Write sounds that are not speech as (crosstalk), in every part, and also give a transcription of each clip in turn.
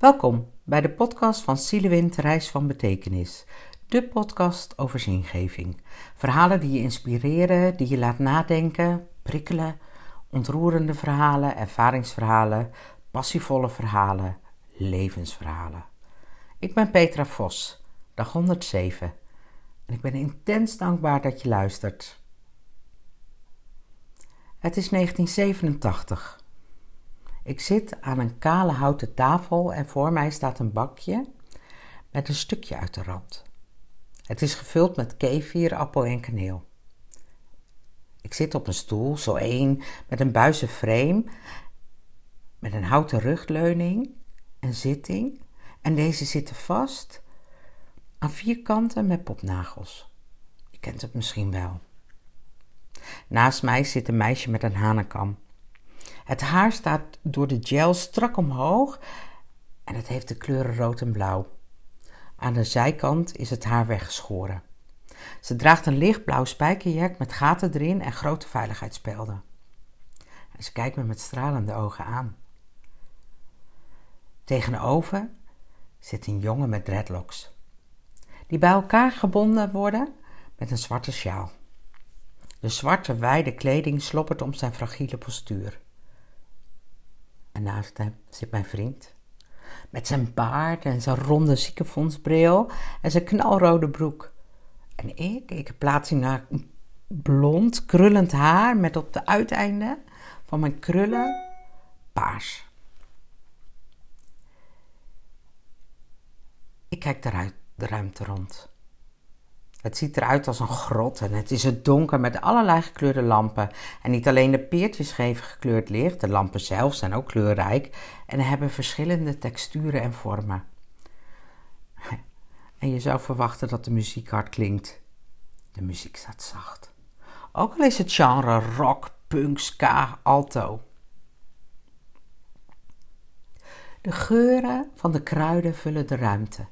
Welkom bij de podcast van Sielewind Reis van Betekenis. De podcast over zingeving. Verhalen die je inspireren, die je laat nadenken, prikkelen. Ontroerende verhalen, ervaringsverhalen, passievolle verhalen, levensverhalen. Ik ben Petra Vos, dag 107. En ik ben intens dankbaar dat je luistert. Het is 1987. Ik zit aan een kale houten tafel en voor mij staat een bakje met een stukje uit de rand. Het is gevuld met kefir, appel en kaneel. Ik zit op een stoel, zo één, met een buizen frame, met een houten rugleuning, een zitting en deze zitten vast aan vier kanten met popnagels. Je kent het misschien wel. Naast mij zit een meisje met een hanenkam. Het haar staat door de gel strak omhoog en het heeft de kleuren rood en blauw. Aan de zijkant is het haar weggeschoren. Ze draagt een lichtblauw spijkerjak met gaten erin en grote veiligheidsspelden. En ze kijkt me met stralende ogen aan. Tegenover zit een jongen met dreadlocks, die bij elkaar gebonden worden met een zwarte sjaal. De zwarte wijde kleding sloppert om zijn fragiele postuur. En naast hem zit mijn vriend. Met zijn baard en zijn ronde ziekenfondsbril en zijn knalrode broek. En ik, ik plaats naar blond, krullend haar met op de uiteinden van mijn krullen paars. Ik kijk eruit de ruimte rond. Het ziet eruit als een grot en het is het donker met allerlei gekleurde lampen. En niet alleen de peertjes geven gekleurd licht, de lampen zelf zijn ook kleurrijk en hebben verschillende texturen en vormen. (laughs) En je zou verwachten dat de muziek hard klinkt. De muziek staat zacht. Ook al is het genre rock, punk, ska, alto. De geuren van de kruiden vullen de ruimte.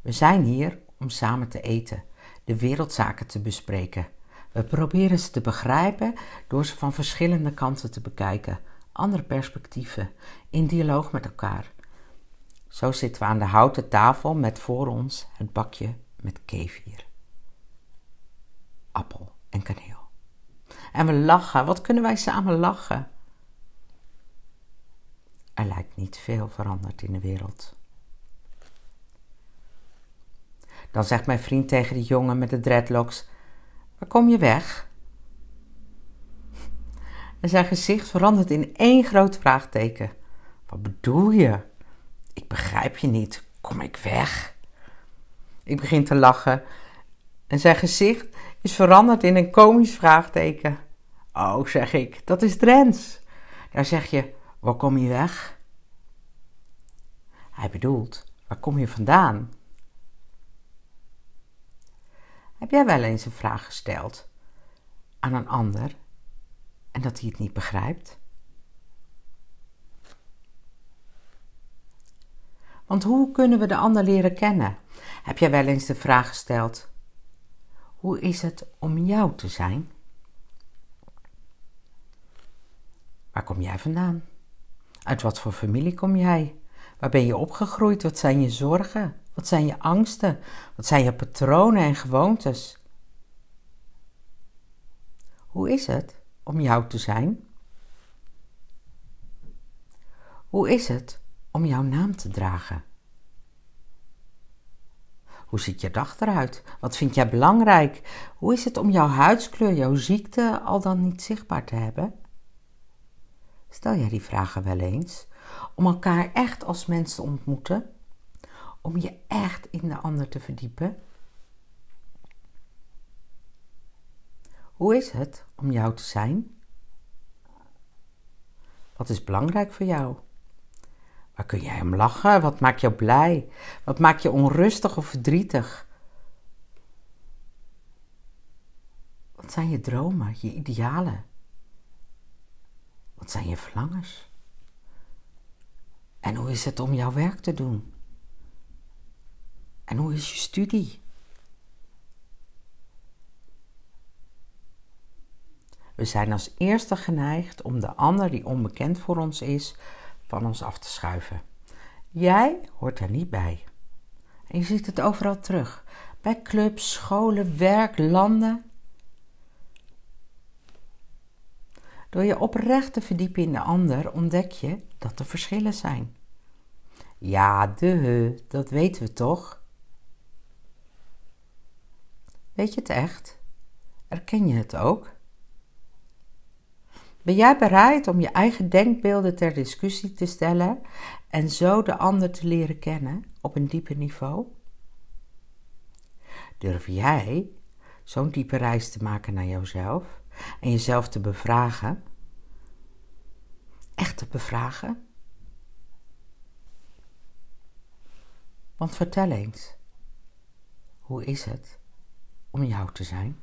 We zijn hier om samen te eten de wereldzaken te bespreken. We proberen ze te begrijpen door ze van verschillende kanten te bekijken, andere perspectieven, in dialoog met elkaar. Zo zitten we aan de houten tafel met voor ons het bakje met kefir, appel en kaneel. En we lachen. Wat kunnen wij samen lachen? Er lijkt niet veel veranderd in de wereld. Dan zegt mijn vriend tegen die jongen met de dreadlocks: Waar kom je weg? En zijn gezicht verandert in één groot vraagteken. Wat bedoel je? Ik begrijp je niet. Kom ik weg? Ik begin te lachen en zijn gezicht is veranderd in een komisch vraagteken. Oh, zeg ik, dat is Drents. Daar zeg je, waar kom je weg? Hij bedoelt, waar kom je vandaan? Heb jij wel eens een vraag gesteld aan een ander en dat hij het niet begrijpt? Want hoe kunnen we de ander leren kennen? Heb jij wel eens de vraag gesteld: hoe is het om jou te zijn? Waar kom jij vandaan? Uit wat voor familie kom jij? Waar ben je opgegroeid? Wat zijn je zorgen? Wat zijn je angsten? Wat zijn je patronen en gewoontes? Hoe is het om jou te zijn? Hoe is het om jouw naam te dragen? Hoe ziet je dag eruit? Wat vind jij belangrijk? Hoe is het om jouw huidskleur, jouw ziekte al dan niet zichtbaar te hebben? Stel jij die vragen wel eens om elkaar echt als mens te ontmoeten? Om je echt in de ander te verdiepen? Hoe is het om jou te zijn? Wat is belangrijk voor jou? Waar kun jij om lachen? Wat maakt jou blij? Wat maakt je onrustig of verdrietig? Wat zijn je dromen, je idealen? Wat zijn je verlangens? En hoe is het om jouw werk te doen? En hoe is je studie? We zijn als eerste geneigd om de ander die onbekend voor ons is, van ons af te schuiven. Jij hoort er niet bij. En je ziet het overal terug. Bij clubs, scholen, werk, landen. Door je oprecht te verdiepen in de ander ontdek je dat er verschillen zijn. Ja, de, dat weten we toch? Weet je het echt? Erken je het ook? Ben jij bereid om je eigen denkbeelden ter discussie te stellen en zo de ander te leren kennen op een dieper niveau? Durf jij zo'n diepe reis te maken naar jouzelf en jezelf te bevragen? Echt te bevragen? Want vertel eens, hoe is het om jou te zijn?